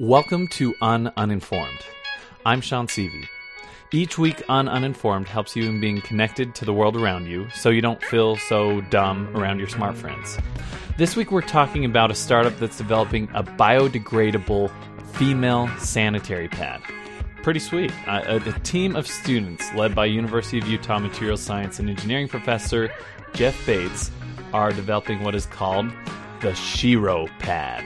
Welcome to Un Uninformed. I'm Sean Seavey. Each week, Un Uninformed helps you in being connected to the world around you so you don't feel so dumb around your smart friends. This week, we're talking about a startup that's developing a biodegradable female sanitary pad. Pretty sweet. Uh, a, a team of students led by University of Utah material science and engineering professor Jeff Bates are developing what is called the Shiro Pad.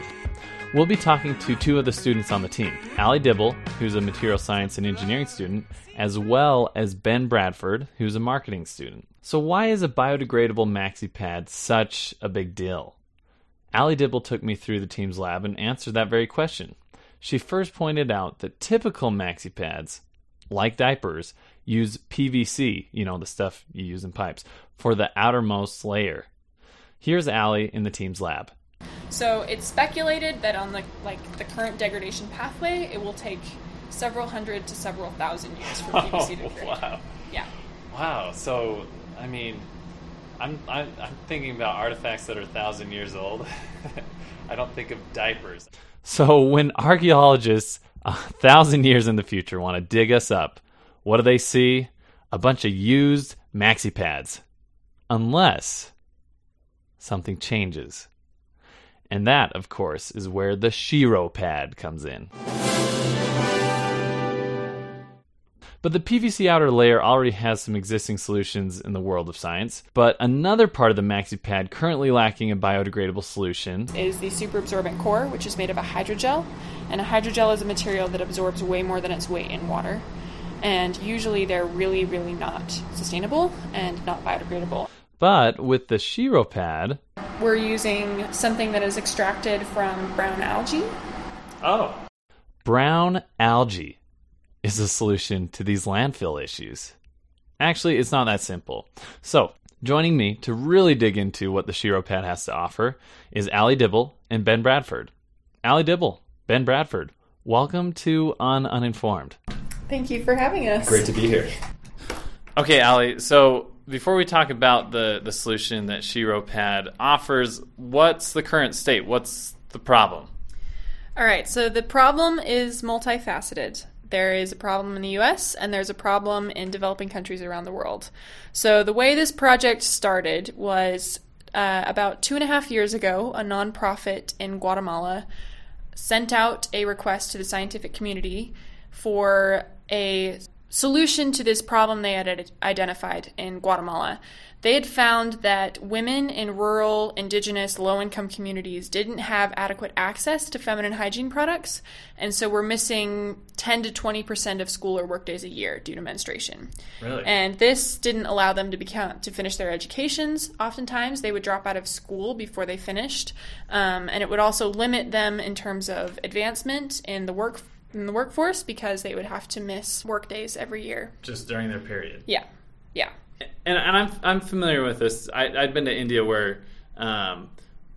We'll be talking to two of the students on the team Allie Dibble, who's a material science and engineering student, as well as Ben Bradford, who's a marketing student. So, why is a biodegradable maxi pad such a big deal? Allie Dibble took me through the team's lab and answered that very question. She first pointed out that typical maxi pads, like diapers, use PVC, you know, the stuff you use in pipes, for the outermost layer. Here's Allie in the team's lab. So it's speculated that on the like the current degradation pathway, it will take several hundred to several thousand years for PVC to oh, degrade. wow. Yeah. Wow. So, I mean, I'm, I'm, I'm thinking about artifacts that are a thousand years old. I don't think of diapers. So, when archaeologists a thousand years in the future want to dig us up, what do they see? A bunch of used maxi pads. Unless something changes. And that, of course, is where the Shiro pad comes in. But the PVC outer layer already has some existing solutions in the world of science. But another part of the maxi pad currently lacking a biodegradable solution Is the superabsorbent core, which is made of a hydrogel, and a hydrogel is a material that absorbs way more than its weight in water. And usually they're really, really not sustainable and not biodegradable. But with the Shiro pad, We're using something that is extracted from brown algae. oh, brown algae is a solution to these landfill issues. Actually, it's not that simple. So, joining me to really dig into what the Shiro pad has to offer is Ali Dibble and Ben Bradford. Ali Dibble, Ben Bradford, welcome to Un Uninformed. Thank you for having us. Great to be here. Okay, Ali. So before we talk about the the solution that Shiro Pad offers, what's the current state? What's the problem? All right, so the problem is multifaceted. There is a problem in the US and there's a problem in developing countries around the world. So, the way this project started was uh, about two and a half years ago, a nonprofit in Guatemala sent out a request to the scientific community for a solution to this problem they had identified in Guatemala. They had found that women in rural, indigenous, low income communities didn't have adequate access to feminine hygiene products, and so were missing 10 to 20% of school or work days a year due to menstruation. Really? And this didn't allow them to become to finish their educations. Oftentimes, they would drop out of school before they finished, um, and it would also limit them in terms of advancement in the work in the workforce because they would have to miss work days every year. Just during their period. Yeah, yeah. And, and I'm I'm familiar with this. I, I'd been to India where um,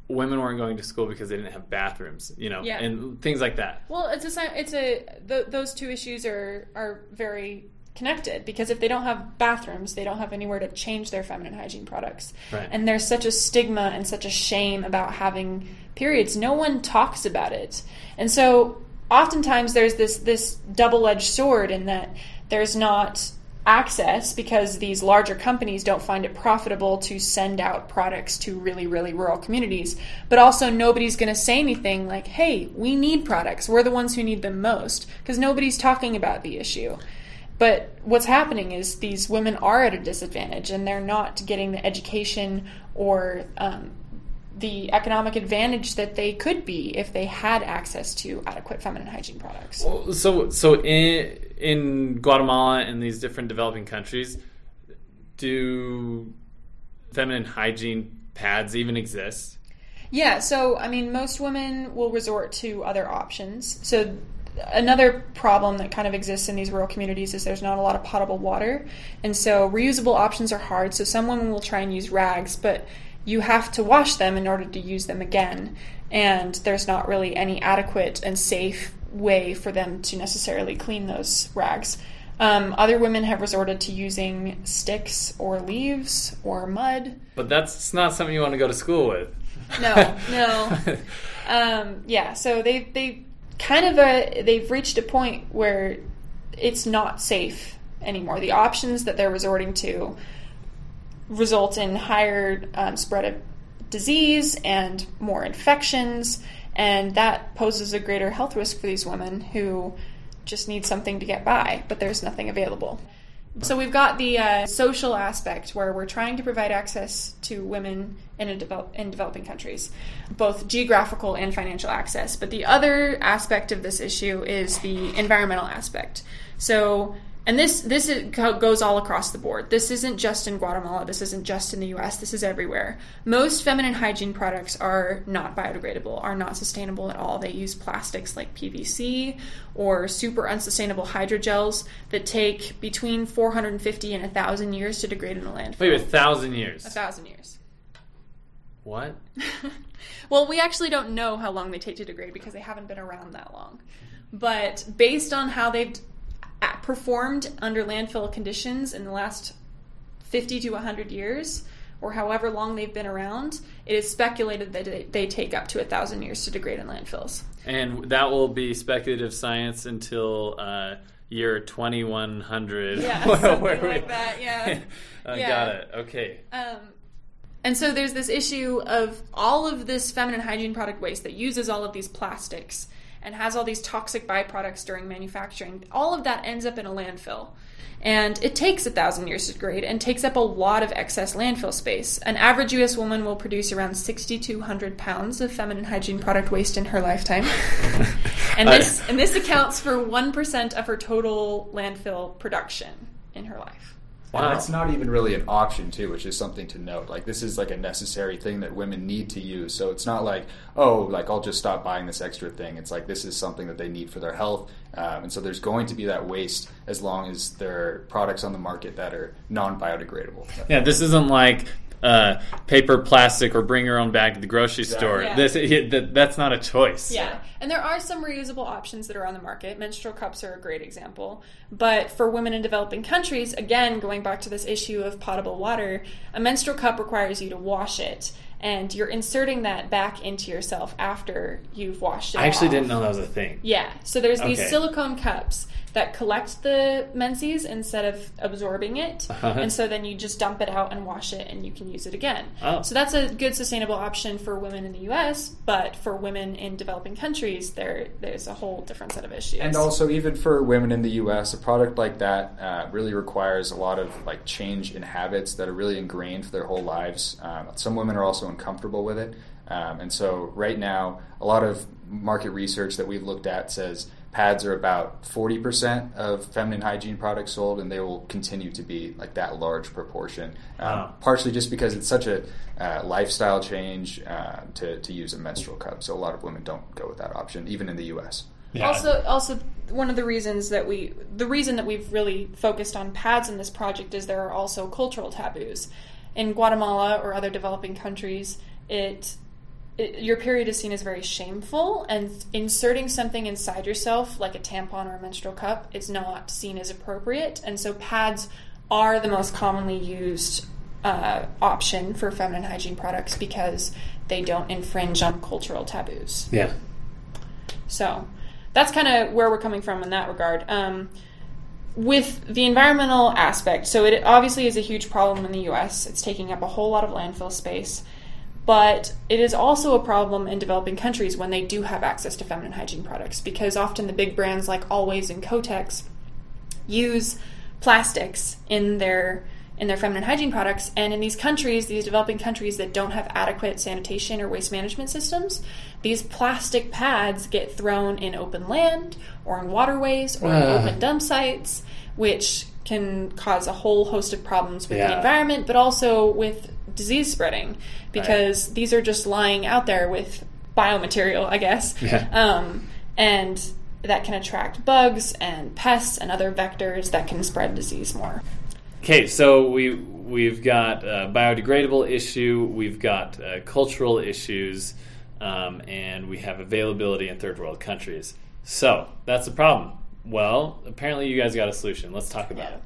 women weren't going to school because they didn't have bathrooms, you know, Yeah. and things like that. Well, it's a si- it's a th- those two issues are are very connected because if they don't have bathrooms, they don't have anywhere to change their feminine hygiene products. Right. And there's such a stigma and such a shame about having periods. No one talks about it. And so oftentimes there's this this double-edged sword in that there's not access because these larger companies don't find it profitable to send out products to really really rural communities. But also nobody's going to say anything like hey we need products. We're the ones who need them most because nobody's talking about the issue. But what's happening is these women are at a disadvantage and they're not getting the education or um, the economic advantage that they could be if they had access to adequate feminine hygiene products. So so in in Guatemala and these different developing countries, do feminine hygiene pads even exist? Yeah, so I mean, most women will resort to other options. So, another problem that kind of exists in these rural communities is there's not a lot of potable water, and so reusable options are hard. So, some women will try and use rags, but you have to wash them in order to use them again, and there's not really any adequate and safe way for them to necessarily clean those rags. Um, other women have resorted to using sticks or leaves or mud. But that's not something you want to go to school with. No, no. um, yeah, so they they kind of a they've reached a point where it's not safe anymore. The options that they're resorting to result in higher um, spread of disease and more infections, and that poses a greater health risk for these women who just need something to get by, but there's nothing available. So we've got the uh, social aspect where we're trying to provide access to women in, develop, in developing countries, both geographical and financial access. But the other aspect of this issue is the environmental aspect. So and this this is, goes all across the board. This isn't just in Guatemala. This isn't just in the U.S. This is everywhere. Most feminine hygiene products are not biodegradable, are not sustainable at all. They use plastics like PVC or super unsustainable hydrogels that take between 450 and 1,000 years to degrade in the landfill. Wait, a thousand years? A thousand years. What? well, we actually don't know how long they take to degrade because they haven't been around that long. But based on how they've performed under landfill conditions in the last 50 to 100 years, or however long they've been around, it is speculated that they take up to a thousand years to degrade in landfills. And that will be speculative science until uh, year 2100. Yeah, something like that. Yeah. uh, yeah. Got it. Okay. Um, and so there's this issue of all of this feminine hygiene product waste that uses all of these plastics and has all these toxic byproducts during manufacturing, all of that ends up in a landfill. And it takes a thousand years to degrade and takes up a lot of excess landfill space. An average US woman will produce around 6,200 pounds of feminine hygiene product waste in her lifetime. and, this, and this accounts for 1% of her total landfill production in her life. Wow. And that's not even really an option too, which is something to note. Like this is like a necessary thing that women need to use. So it's not like, oh, like I'll just stop buying this extra thing. It's like this is something that they need for their health. Um, and so there's going to be that waste as long as there are products on the market that are non biodegradable. Yeah, this isn't like uh, paper, plastic, or bring your own bag to the grocery exactly. store. Yeah. This it, that's not a choice. Yeah, and there are some reusable options that are on the market. Menstrual cups are a great example. But for women in developing countries, again, going back to this issue of potable water, a menstrual cup requires you to wash it and you're inserting that back into yourself after you've washed it. I actually off. didn't know that was a thing. Yeah, so there's these silicone cups that collect the menses instead of absorbing it, uh-huh. and so then you just dump it out and wash it, and you can use it again. Oh. So that's a good sustainable option for women in the U.S., but for women in developing countries, there there's a whole different set of issues. And also, even for women in the U.S., a product like that uh, really requires a lot of like change in habits that are really ingrained for their whole lives. Um, some women are also uncomfortable with it. Um, and so, right now, a lot of market research that we've looked at says pads are about 40% of feminine hygiene products sold, and they will continue to be like that large proportion. Um, wow. Partially just because it's such a uh, lifestyle change uh, to, to use a menstrual cup. So, a lot of women don't go with that option, even in the US. Yeah. Also, also one of the reasons that we, the reason that we've really focused on pads in this project is there are also cultural taboos. In Guatemala or other developing countries, it, it, your period is seen as very shameful, and inserting something inside yourself, like a tampon or a menstrual cup, is not seen as appropriate. And so, pads are the most commonly used uh, option for feminine hygiene products because they don't infringe on cultural taboos. Yeah. So, that's kind of where we're coming from in that regard. Um, with the environmental aspect, so it obviously is a huge problem in the US. It's taking up a whole lot of landfill space. But it is also a problem in developing countries when they do have access to feminine hygiene products because often the big brands like Always and Kotex use plastics in their in their feminine hygiene products and in these countries these developing countries that don't have adequate sanitation or waste management systems these plastic pads get thrown in open land or in waterways or uh. in open dump sites which can cause a whole host of problems with yeah. the environment but also with disease spreading because right. these are just lying out there with biomaterial, I guess. Yeah. Um, and that can attract bugs and pests and other vectors that can spread disease more. Okay, so we we've got a biodegradable issue, we've got uh, cultural issues, um, and we have availability in third world countries. So that's the problem. Well, apparently you guys got a solution. Let's talk about yeah. it.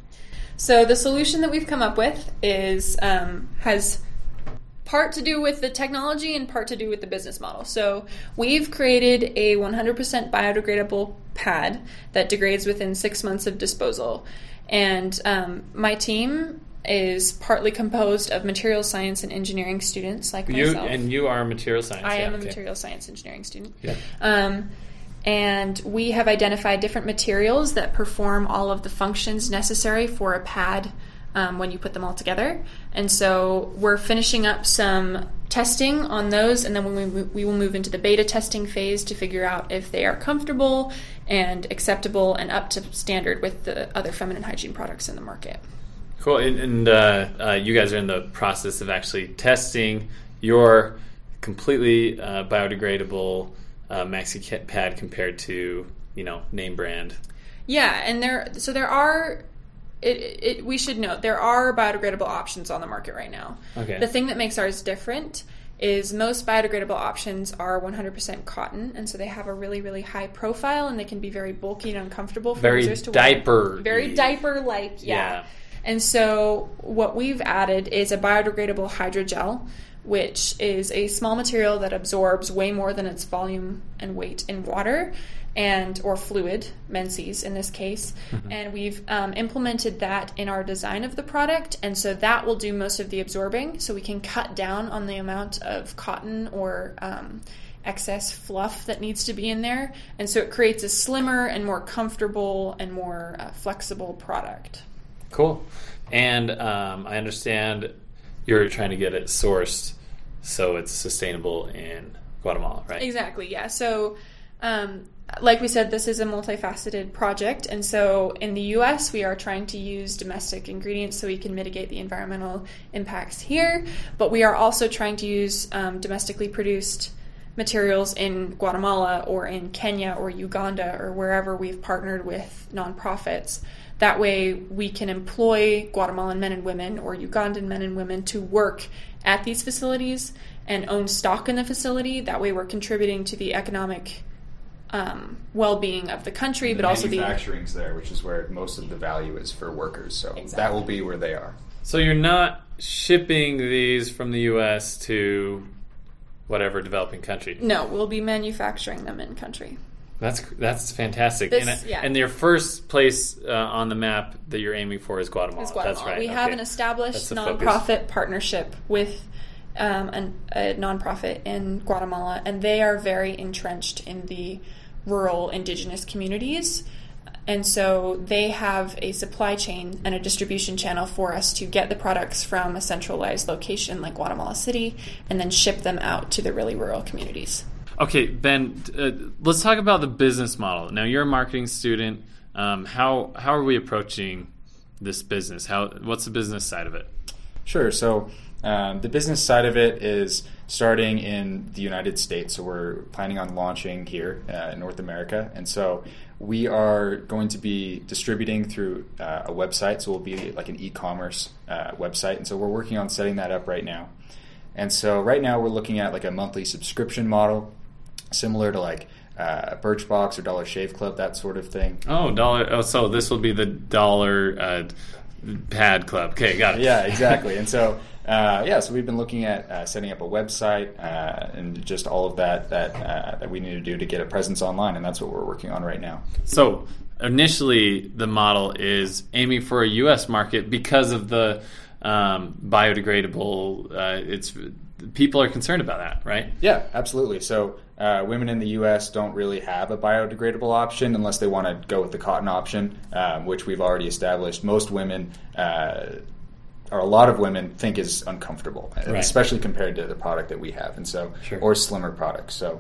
So the solution that we've come up with is um, has part to do with the technology and part to do with the business model. So we've created a 100% biodegradable pad that degrades within six months of disposal. And um, my team is partly composed of material science and engineering students like You myself. and you are a material science. I yeah, am a okay. material science engineering student. Yeah. Um, and we have identified different materials that perform all of the functions necessary for a pad um, when you put them all together. And so we're finishing up some testing on those, and then we, we will move into the beta testing phase to figure out if they are comfortable and acceptable and up to standard with the other feminine hygiene products in the market. Cool. And, and uh, uh, you guys are in the process of actually testing your completely uh, biodegradable uh, maxi pad compared to you know name brand. Yeah, and there so there are it, it we should note there are biodegradable options on the market right now. Okay. The thing that makes ours different is most biodegradable options are 100% cotton, and so they have a really really high profile, and they can be very bulky and uncomfortable for Very users to diaper-y. wear. Very diaper like, yeah. Yeah. And so what we've added is a biodegradable hydrogel, which is a small material that absorbs way more than its volume and weight in water and or fluid, menses in this case. And we've um, implemented that in our design of the product, and so that will do most of the absorbing. So we can cut down on the amount of cotton or um, excess fluff that needs to be in there, and so it creates a slimmer and more comfortable and more uh, flexible product. Cool. And um, I understand you're trying to get it sourced so it's sustainable in Guatemala, right? Exactly, yeah. So, um, like we said, this is a multifaceted project. And so in the US, we are trying to use domestic ingredients so we can mitigate the environmental impacts here. But we are also trying to use um, domestically produced materials in Guatemala or in Kenya or Uganda or wherever we've partnered with nonprofits. That way, we can employ Guatemalan men and women or Ugandan men and women to work at these facilities and own stock in the facility. That way, we're contributing to the economic um, well-being of the country, but also the manufacturing's there, which is where most of the value is for workers. So that will be where they are. So you're not shipping these from the U.S. to whatever developing country. no, we'll be manufacturing them in country. That's that's fantastic. This- and, yeah. and your first place uh, on the map that you're aiming for is Guatemala. Is Guatemala. That's right. We have an established the focus. nonprofit partnership with um, an, a nonprofit in Guatemala, and they are very entrenched in the rural indigenous communities. And so they have a supply chain and a distribution channel for us to get the products from a centralized location like Guatemala City and then ship them out to the really rural communities. Okay, Ben, uh, let's talk about the business model. Now, you're a marketing student. Um, how how are we approaching this business? How what's the business side of it? Sure. So um, the business side of it is starting in the United States. So we're planning on launching here uh, in North America, and so we are going to be distributing through uh, a website. So we'll be like an e-commerce uh, website, and so we're working on setting that up right now. And so right now we're looking at like a monthly subscription model, similar to like uh, Birchbox or Dollar Shave Club, that sort of thing. Oh, dollar. Oh, so this will be the dollar uh, pad club. Okay, got it. Yeah, exactly. and so, uh, yeah, so we've been looking at uh, setting up a website uh, and just all of that that uh, that we need to do to get a presence online, and that's what we're working on right now. So initially, the model is aiming for a U.S. market because of the um, biodegradable. Uh, it's people are concerned about that, right? Yeah, absolutely. So, uh, women in the U.S. don't really have a biodegradable option unless they want to go with the cotton option, um, which we've already established. Most women. Uh, or a lot of women think is uncomfortable, especially compared to the product that we have, and so Sure. or slimmer products. So,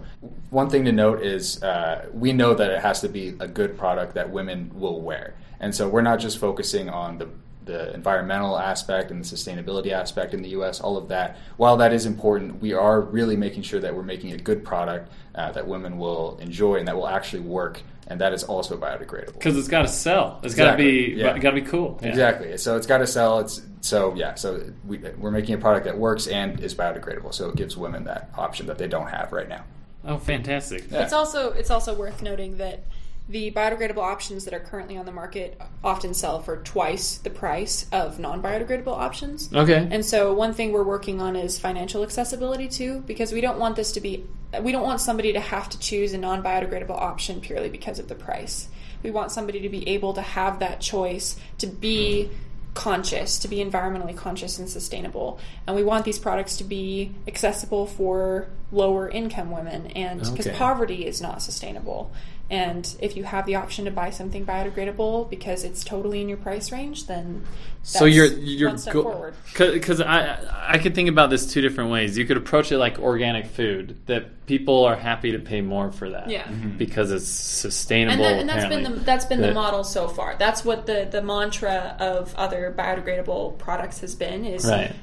one thing to note is uh, we know that it has to be a good product that women will wear, and so we're not just focusing on the the environmental aspect and the sustainability aspect in the U.S. All of that, while that is important, we are really making sure that we're making a good product uh, that women will enjoy and that will actually work, and that is also biodegradable. Because it's got to sell. It's got to be yeah. got to be cool. Yeah. Exactly. So it's got to sell. It's so yeah. So we, we're making a product that works and is biodegradable. So it gives women that option that they don't have right now. Oh, fantastic. Yeah. It's also it's also worth noting that the biodegradable options that are currently on the market often sell for twice the price of non-biodegradable options. Okay. And so one thing we're working on is financial accessibility too, because we don't want this to be we don't want somebody to have to choose a non-biodegradable option purely because of the price. We want somebody to be able to have that choice to be conscious, to be environmentally conscious and sustainable. And we want these products to be accessible for lower income women and because Okay. poverty is not sustainable. And if you have the option to buy something biodegradable because it's totally in your price range, then that's so you're you're one step go- forward. because I I could think about this two different ways. You could approach it like organic food that people are happy to pay more for that. Yeah. Mm-hmm. because it's sustainable. and, that, and that's been the that's been the model so far. That's what the the mantra of other biodegradable products has been is right.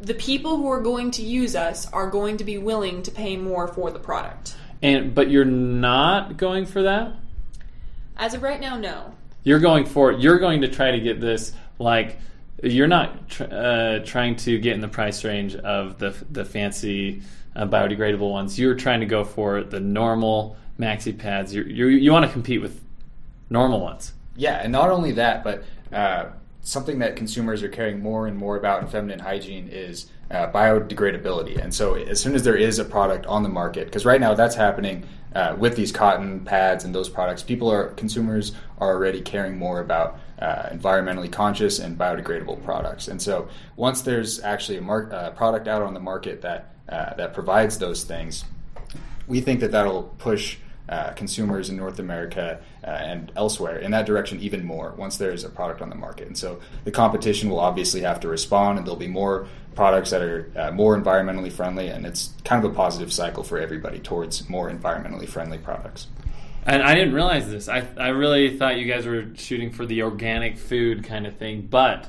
the people who are going to use us are going to be willing to pay more for the product. And but you're not going for that. As of right now, no. You're going for you're going to try to get this like you're not tr- uh, trying to get in the price range of the the fancy uh, biodegradable ones. You're trying to go for the normal maxi pads. You you you want to compete with normal ones. Yeah, and not only that, but uh, something that consumers are caring more and more about in feminine hygiene is uh, biodegradability. And so, as soon as there is a product on the market, because right now that's happening uh, with these cotton pads and those products, people are consumers are already caring more about uh, environmentally conscious and biodegradable products. And so, once there's actually a mar- uh, product out on the market that uh, that provides those things, we think that that'll push uh, consumers in North America uh, and elsewhere in that direction even more once there's a product on the market. And so the competition will obviously have to respond, and there'll be more products that are uh, more environmentally friendly, and it's kind of a positive cycle for everybody towards more environmentally friendly products. And I didn't realize this. I I really thought you guys were shooting for the organic food kind of thing, but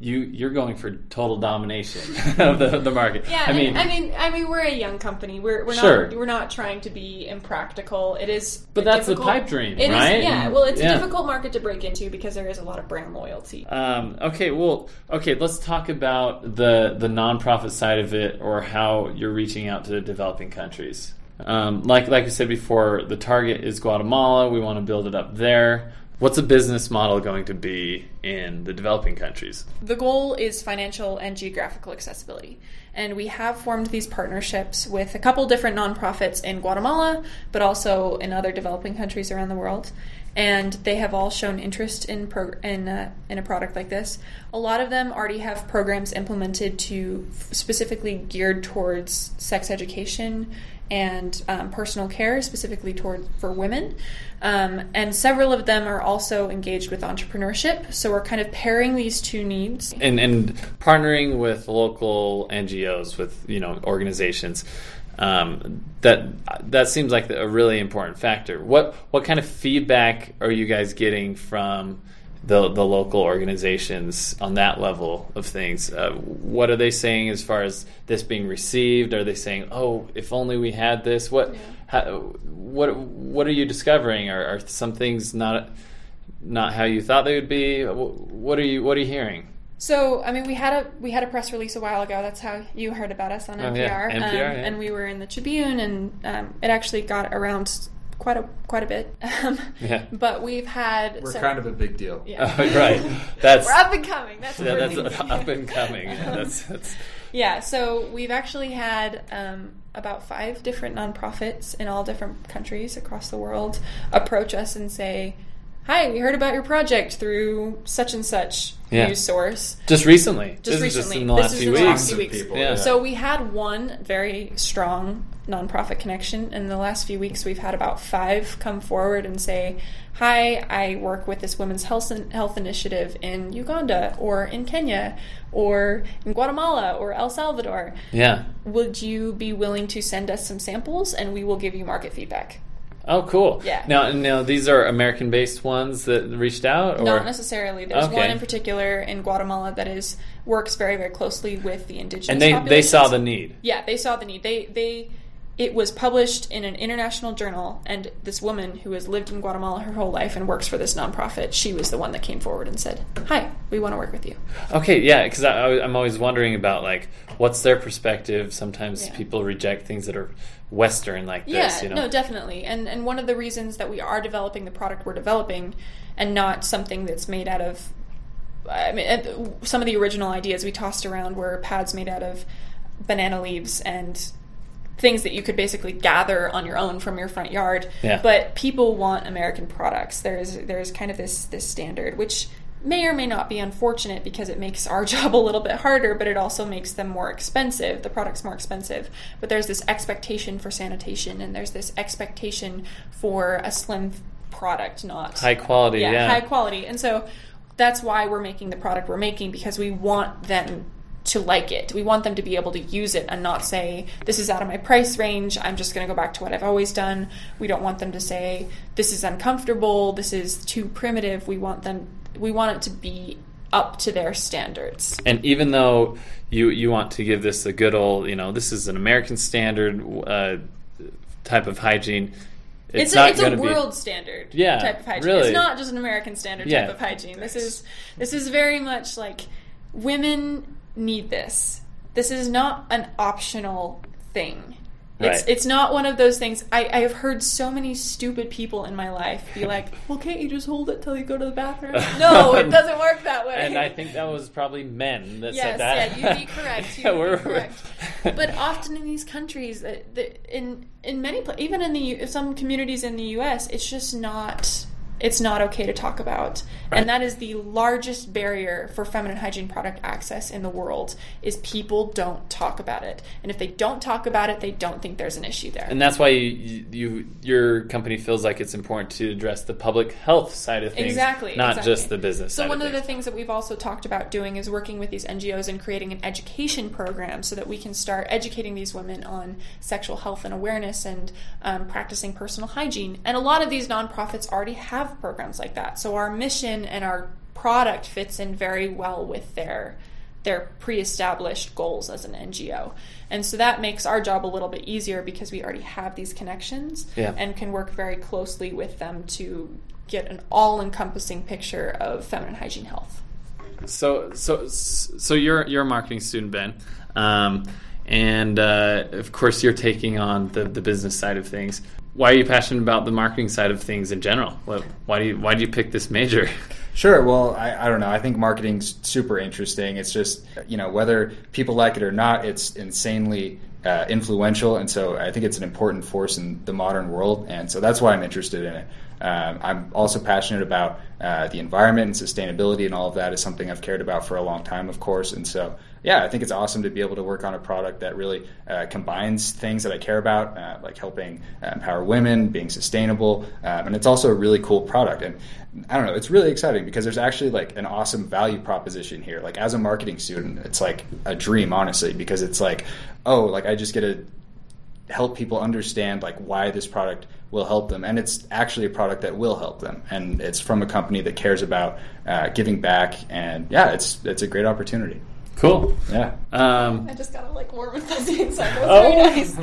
you you're going for total domination of the, the market. Yeah, I mean, I mean, I mean, we're a young company. We're we're Sure. not we're not trying to be impractical. It is, But that's the pipe dream, it is- right? yeah, well, it's Yeah. a difficult market to break into because there is a lot of brand loyalty. Um, okay, well, okay, let's talk about the the nonprofit side of it, or how you're reaching out to developing countries. Um, like like I said before, the target is Guatemala. We want to build it up there. What's the business model going to be in the developing countries? The goal is financial and geographical accessibility. And we have formed these partnerships with a couple different nonprofits in Guatemala, but also in other developing countries around the world. And they have all shown interest in in, uh, in a product like this. A lot of them already have programs implemented to specifically geared towards sex education and um, personal care, specifically toward for women. Um, and several of them are also engaged with entrepreneurship. So we're kind of pairing these two needs. and and partnering with local NGOs, with you know organizations. Um, that that seems like a really important factor. What what kind of feedback are you guys getting from the the local organizations on that level of things? Uh, what are they saying as far as this being received? Are they saying, "Oh, if only we had this"? What how, what what are you discovering? Are, are some things not not how you thought they would be? What are you what are you hearing? So, I mean, we had a we had a press release a while ago. That's how you heard about us on Oh, NPR. yeah. NPR, um, yeah. And we were in the Tribune, and um, it actually got around quite a quite a bit. Um, Yeah. But we've had We're so- kind of a big deal. yeah. Oh, right. That's we're up and coming. That's yeah, that's doing. up and coming. Yeah, that's that's Yeah, so we've actually had um, about five different nonprofits in all different countries across the world approach us and say, "Hi, we heard about your project through such and such Yeah. news source." just recently. Just this is recently. just in the This last is few in the last few weeks. People, Yeah. So we had one very strong nonprofit connection. In the last few weeks, we've had about five come forward and say, "Hi, I work with this women's health health initiative in Uganda or in Kenya or in Guatemala or El Salvador. Yeah. Would you be willing to send us some samples and we will give you market feedback?" Oh, cool. Yeah. Now, now these are American-based ones that reached out, or Not necessarily. There's Okay. one in particular in Guatemala that is works very very closely with the indigenous and they they saw the need. Yeah, they saw the need. They they it was published in an international journal, and this woman who has lived in Guatemala her whole life and works for this nonprofit, she was the one that came forward and said, "Hi, we want to work with you." Okay, yeah, because I'm always wondering about like what's their perspective. Sometimes Yeah. people reject things that are Western like Yeah, this. You know, no, definitely. And and one of the reasons that we are developing the product we're developing, and not something that's made out of, I mean, uh, some of the original ideas we tossed around were pads made out of banana leaves and things that you could basically gather on your own from your front yard. Yeah. But people want American products. There's there's kind of this this standard which may or may not be unfortunate because it makes our job a little bit harder, but it also makes them more expensive. The product's more expensive. But there's this expectation for sanitation and there's this expectation for a slim product, not high quality. Yeah, high quality. And so that's why we're making the product we're making because we want them to like it. We want them to be able to use it and not say, this is out of my price range. I'm just going to go back to what I've always done. We don't want them to say, this is uncomfortable. This is too primitive. We want them, we want it to be up to their standards. And even though you you want to give this a good old, you know, this is an American standard uh, type of hygiene. It's, It's, not a, it's going a to be world standard Yeah, type of hygiene. really. It's not just an American standard Yeah. type of hygiene. This is this is very much like women need this. This is not an optional thing. It's Right. it's not one of those things. I, I have heard so many stupid people in my life be like, "Well, can't you just hold it till you go to the bathroom?" No, it doesn't work that way. And I think that was probably men that Yes, said that. yeah, you'd be correct. You'd Yeah, we're- correct. but often in these countries, uh, in in many even in the some communities in the U.S., it's just not it's not okay to talk about, Right. and that is the largest barrier for feminine hygiene product access in the world. Is people don't talk about it, and if they don't talk about it, they don't think there's an issue there. And that's why you, you your company feels like it's important to address the public health side of things, Exactly, not exactly. just the business. So one of of the things. things that we've also talked about doing is working with these NGOs and creating an education program so that we can start educating these women on sexual health and awareness and um, practicing personal hygiene. And a lot of these nonprofits already have programs like that. So our mission and our product fits in very well with their their pre-established goals as an NGO. And so that makes our job a little bit easier because we already have these connections Yeah. and can work very closely with them to get an all-encompassing picture of feminine hygiene health. So so so you're you're a marketing student, Ben, um, and uh, of course you're taking on the the business side of things. Why are you passionate about the marketing side of things in general? Why do you why do you pick this major? Sure. Well, I, I don't know. I think marketing's super interesting. It's just, you know, whether people like it or not, it's insanely uh, influential. And so I think it's an important force in the modern world. And so that's why I'm interested in it. Um, I'm also passionate about uh, the environment and sustainability, and all of that is something I've cared about for a long time, of course. And so, yeah, I think it's awesome to be able to work on a product that really uh, combines things that I care about, uh, like helping uh, empower women, being sustainable, um, and it's also a really cool product. And I don't know, it's really exciting because there's actually like an awesome value proposition here. Like as a marketing student, it's like a dream, honestly, because it's like, oh, like I just get to help people understand like why this product will help them and it's actually a product that will help them and it's from a company that cares about uh, giving back and yeah it's it's a great opportunity Cool. yeah Um, I just got to like warm and fuzzy inside. That was Oh. very nice.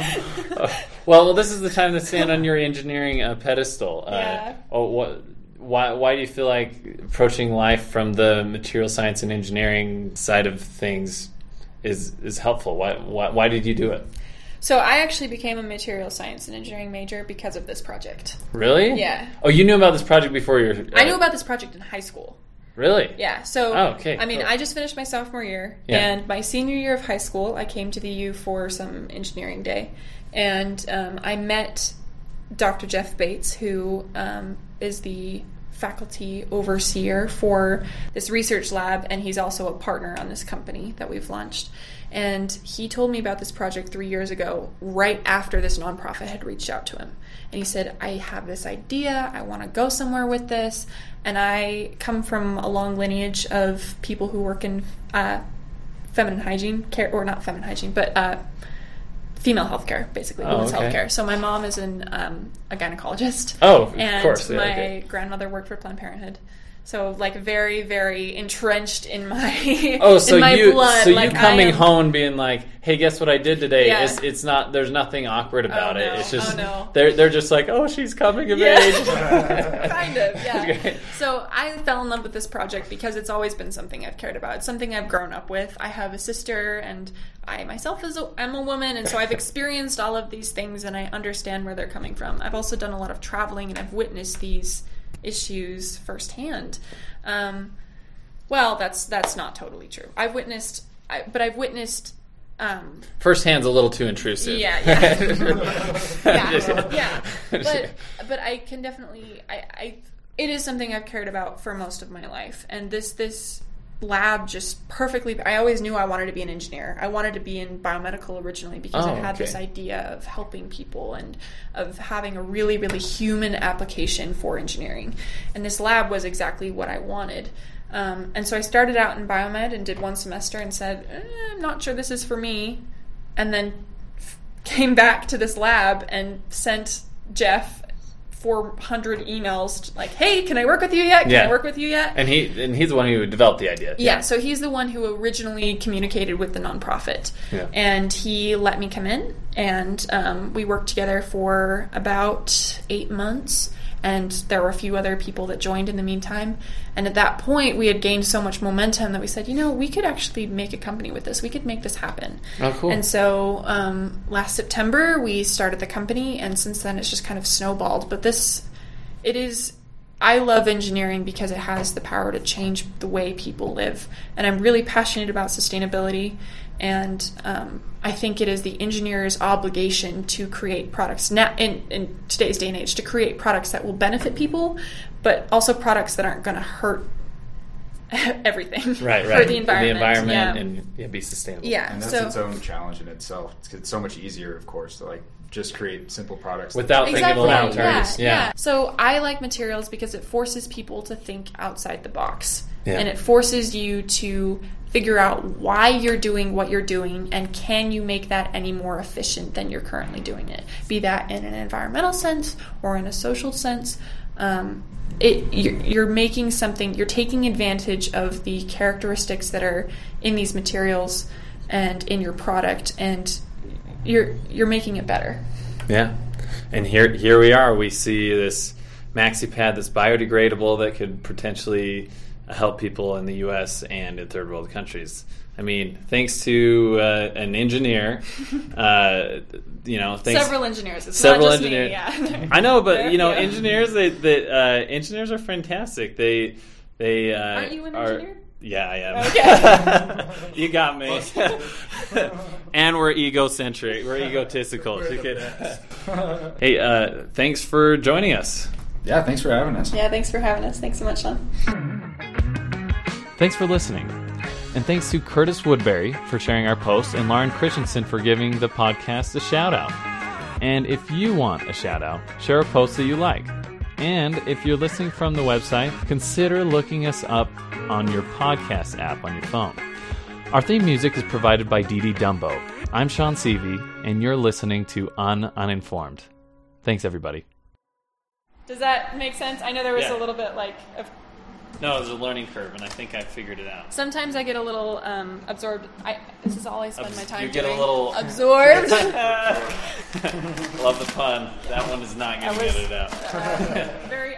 well, well, this is the time to stand on your engineering uh, pedestal. Uh, Yeah. Oh, what? Why? Why do you feel like approaching life from the material science and engineering side of things is is helpful? Why? Why, why did you do it? so I actually became a material science and engineering major because of this project. Really? Yeah. Oh, you knew about this project before your. I knew about this project in high school. Really? Yeah. So, Oh, okay, I mean, cool. I just finished my sophomore year, Yeah. and my senior year of high school, I came to the U for some engineering day, and um, I met Dr. Jeff Bates, who um, is the faculty overseer for this research lab, and he's also a partner on this company that we've launched. And he told me about this project three years ago, right after this nonprofit had reached out to him. And he said, I have this idea, I want to go somewhere with this. And I come from a long lineage of people who work in uh, feminine hygiene care, or not feminine hygiene, but uh, female healthcare, basically, Oh, women's okay. healthcare. So my mom is an, um, a gynecologist. Oh, of and course, yeah, my okay. grandmother worked for Planned Parenthood. So like very, very entrenched in my Oh, so in my you blood. so like, you coming am- home being like, "Hey, guess what I did today?" Yeah. It's, it's not. There's nothing awkward oh, about it. no. It's just Oh, no. they're they're just like, "Oh, she's coming of Yeah. age." kind of, yeah. Okay. So I fell in love with this project because it's always been something I've cared about. It's something I've grown up with. I have a sister, and I myself is a, am a woman, and so I've experienced all of these things, and I understand where they're coming from. I've also done a lot of traveling, and I've witnessed these issues firsthand. Um, well, that's that's not totally true. I've witnessed, I, but I've witnessed. Um, First hand's a little too intrusive. yeah, yeah. yeah, yeah. But but I can definitely I, I it is something I've cared about for most of my life, and this this lab just perfectly. I always knew I wanted to be an engineer. I wanted to be in biomedical originally because Oh, I had this idea of helping people and of having a really really human application for engineering, and this lab was exactly what I wanted. Um, and so I started out in biomed and did one semester and said, eh, I'm not sure this is for me. And then f- came back to this lab and sent Jeff 400 emails like, hey, can I work with you yet? Can Yeah. I work with you yet? and he and he's the one who developed the idea. Yeah, so he's the one who originally communicated with the nonprofit. Yeah. And he let me come in, and um, we worked together for about eight months. And there were a few other people that joined in the meantime. And at that point, we had gained so much momentum that we said, you know, we could actually make a company with this. We could make this happen. Oh, cool. And so um, last September, we started the company, and since then, it's just kind of snowballed. But this, it is I love engineering because it has the power to change the way people live. And I'm really passionate about sustainability. And um, I think it is the engineer's obligation to create products now in, in today's day and age to create products that will benefit people, but also products that aren't going to hurt everything. right, For right. the environment. the environment, yeah. and yeah, be sustainable. yeah. And that's so its own challenge in itself. It's, it's so much easier, of course, to like just create simple products that- Without thinking exactly. long yeah, terms. yeah. So I like materials because it forces people to think outside the box. Yeah. And it forces you to figure out why you're doing what you're doing and can you make that any more efficient than you're currently doing it. Be that in an environmental sense or in a social sense. Um, it you're, you're making something you're taking advantage of the characteristics that are in these materials and in your product and you're you're making it better. Yeah. And here here we are. We see this maxi pad that's biodegradable that could potentially help people in the US and in third world countries. I mean, thanks to uh, an engineer, uh, you know, thanks several engineers. It's several engineers. Yeah. I know, but you know, Yeah. engineers they, they uh, engineers are fantastic. They they uh, Aren't you an are- engineer? Yeah, I am. you got me. and we're egocentric. We're egotistical. We're You could- hey, uh, thanks for joining us. Yeah, thanks for having us. Yeah, thanks for having us. Thanks so much, Sean. Thanks for listening. And thanks to Curtis Woodbury for sharing our post and Lauren Christensen for giving the podcast a shout out. And if you want a shout out, share a post that you like. And if you're listening from the website, consider looking us up on your podcast app on your phone. Our theme music is provided by Dee Dee Dumbo. I'm Sean Seavey, and you're listening to Un Uninformed. Thanks, everybody. Does that make sense? I know there was Yeah. a little bit like. Of, No, it was a learning curve, and I think I figured it out. sometimes I get a little um, absorbed. I this is all I spend Abs- my time you get a doing. little- absorbed. Love the pun. That one is not getting edited out. uh, very